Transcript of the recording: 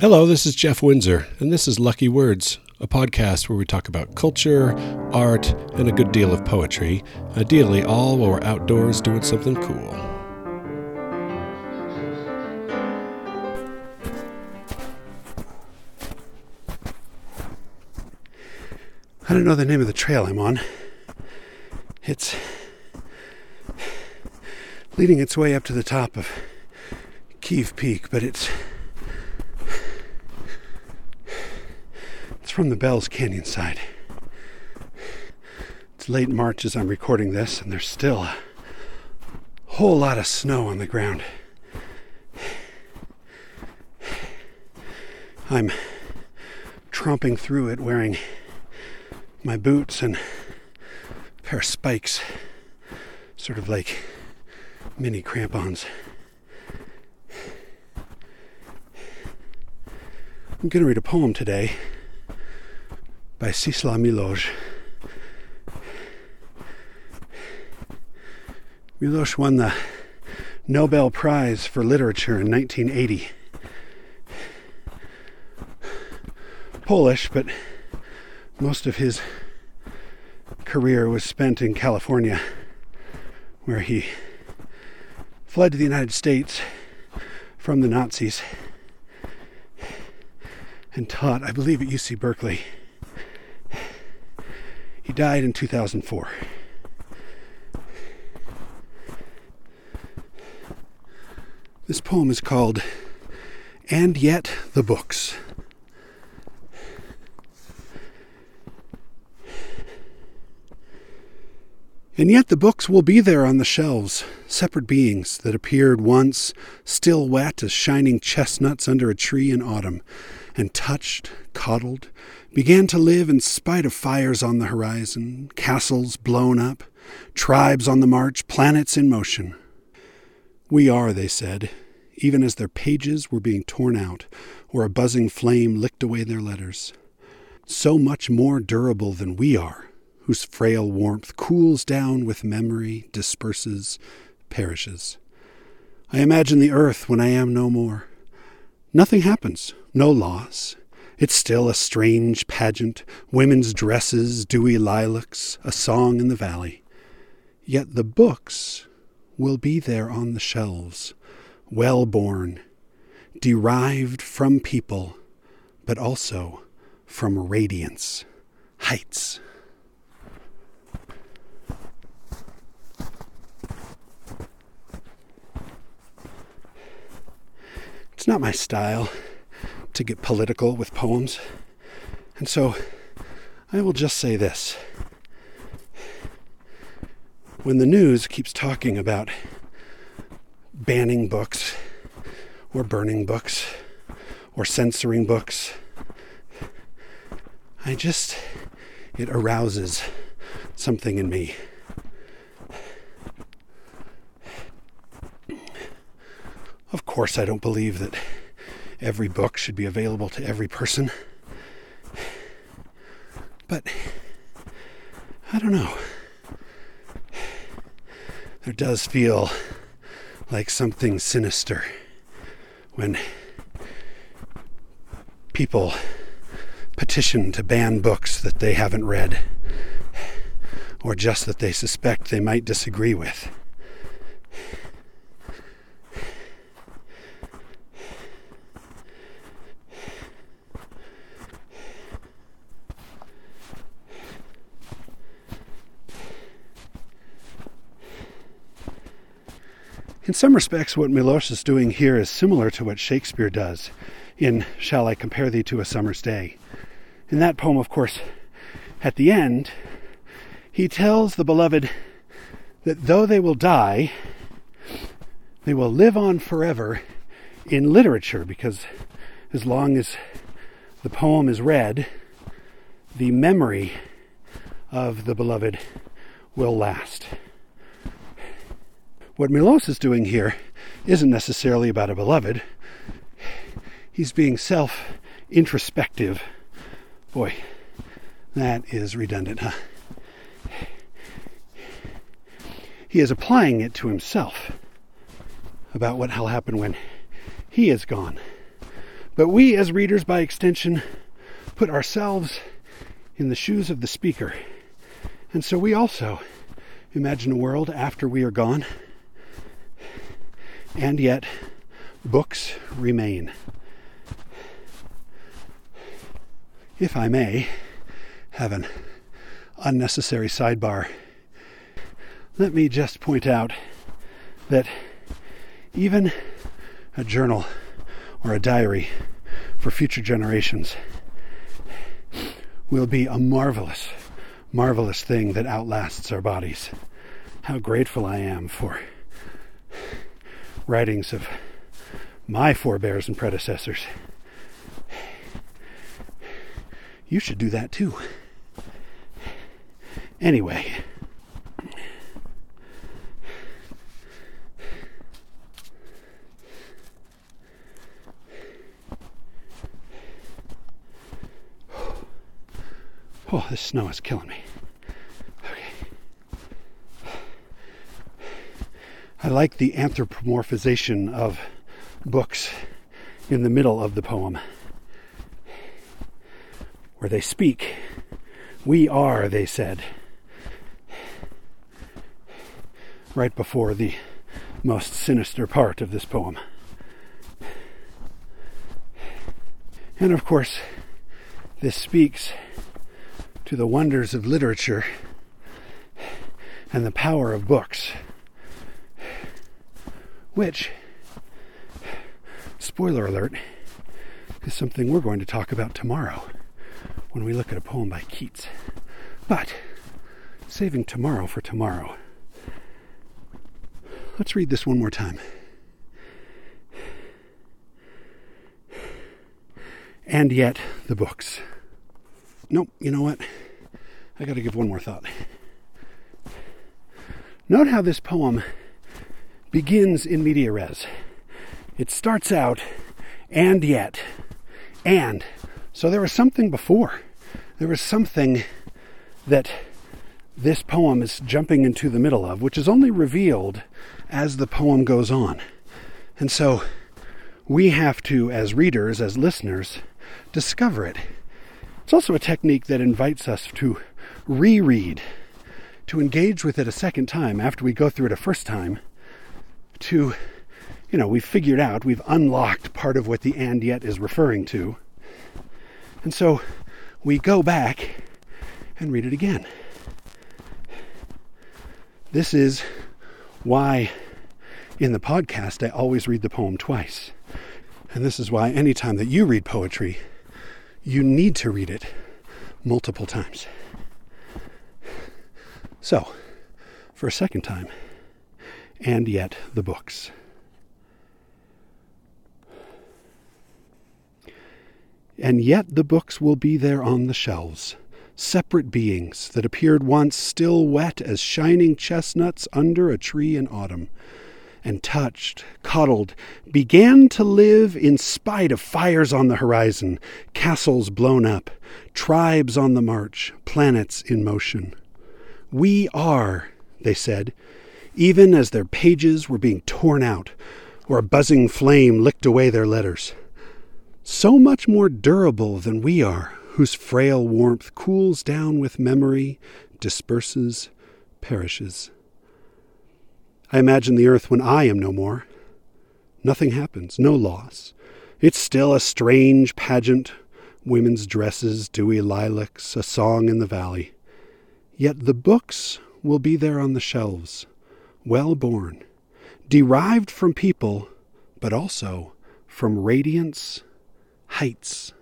Hello, this is Jeff Windsor, and this is Lucky Words, a podcast where we talk about culture, art, and a good deal of poetry, ideally all while we're outdoors doing something cool. I don't know the name of the trail I'm on. It's leading its way up to the top of Kiev Peak, but it's it's from the Bells Canyon side. It's late March as I'm recording this, and there's still a whole lot of snow on the ground. I'm tromping through it wearing my boots and a pair of spikes, sort of like mini crampons. I'm going to read a poem today by Czesław Miłosz. Milosz won the Nobel Prize for Literature in 1980. Polish, but most of his career was spent in California, where he fled to the United States from the Nazis and taught, I believe, at UC Berkeley. He died in 2004. This poem is called And Yet the Books. And yet the books will be there on the shelves, separate beings that appeared once, still wet as shining chestnuts under a tree in autumn, and touched, coddled, began to live in spite of fires on the horizon, castles blown up, tribes on the march, planets in motion. We are, they said, even as their pages were being torn out, or a buzzing flame licked away their letters. So much more durable than we are whose frail warmth cools down with memory, disperses, perishes. I imagine the earth when I am no more. Nothing happens, no loss. It's still a strange pageant, women's dresses, dewy lilacs, a song in the valley. Yet the books will be there on the shelves, well born, derived from people, but also from radiance, heights. It's not my style to get political with poems, and so I will just say this. When the news keeps talking about banning books, or burning books, or censoring books, I just, it arouses something in me. Of course, I don't believe that every book should be available to every person. But I don't know. There does feel like something sinister when people petition to ban books that they haven't read or just that they suspect they might disagree with. In some respects, what Milosz is doing here is similar to what Shakespeare does in Shall I Compare Thee to a Summer's Day. In that poem, of course, at the end, he tells the beloved that though they will die, they will live on forever in literature because as long as the poem is read, the memory of the beloved will last what Milosz is doing here isn't necessarily about a beloved. He's being self introspective. Boy, that is redundant, huh? He is applying it to himself about what will happen when he is gone. But we, as readers, by extension, put ourselves in the shoes of the speaker. And so we also imagine a world after we are gone, and yet books remain. If I may have an unnecessary sidebar, let me just point out that even a journal or a diary for future generations will be a marvelous, marvelous thing that outlasts our bodies. How grateful I am for writings of my forebears and predecessors. You should do that too. Anyway. Oh, this snow is killing me. I like the anthropomorphization of books in the middle of the poem, where they speak. We are, they said, right before the most sinister part of this poem. And of course, this speaks to the wonders of literature and the power of books, which, spoiler alert, is something we're going to talk about tomorrow when we look at a poem by Keats. But, saving tomorrow for tomorrow, let's read this one more time. And yet, the books. Nope, you know what? I got to give one more thought. Note how this poem begins in media res. It starts out, and yet, and. So there was something before. There was something that this poem is jumping into the middle of, which is only revealed as the poem goes on. And so we have to, as readers, as listeners, discover it it's also a technique that invites us to reread, to engage with it a second time after we go through it a first time, to, you know, we've figured out, we've unlocked part of what the and yet is referring to. And so we go back and read it again. This is why in the podcast I always read the poem twice. And this is why anytime that you read poetry, you need to read it multiple times. So, for a second time, and yet the books. And yet the books will be there on the shelves, separate beings that appeared once still wet as shining chestnuts under a tree in autumn and touched, coddled, began to live in spite of fires on the horizon, castles blown up, tribes on the march, planets in motion. We are, they said, even as their pages were being torn out, or a buzzing flame licked away their letters. So much more durable than we are, whose frail warmth cools down with memory, disperses, perishes. I imagine the earth when I am no more. Nothing happens, no loss. It's still a strange pageant women's dresses, dewy lilacs, a song in the valley. Yet the books will be there on the shelves, well born, derived from people, but also from radiance heights.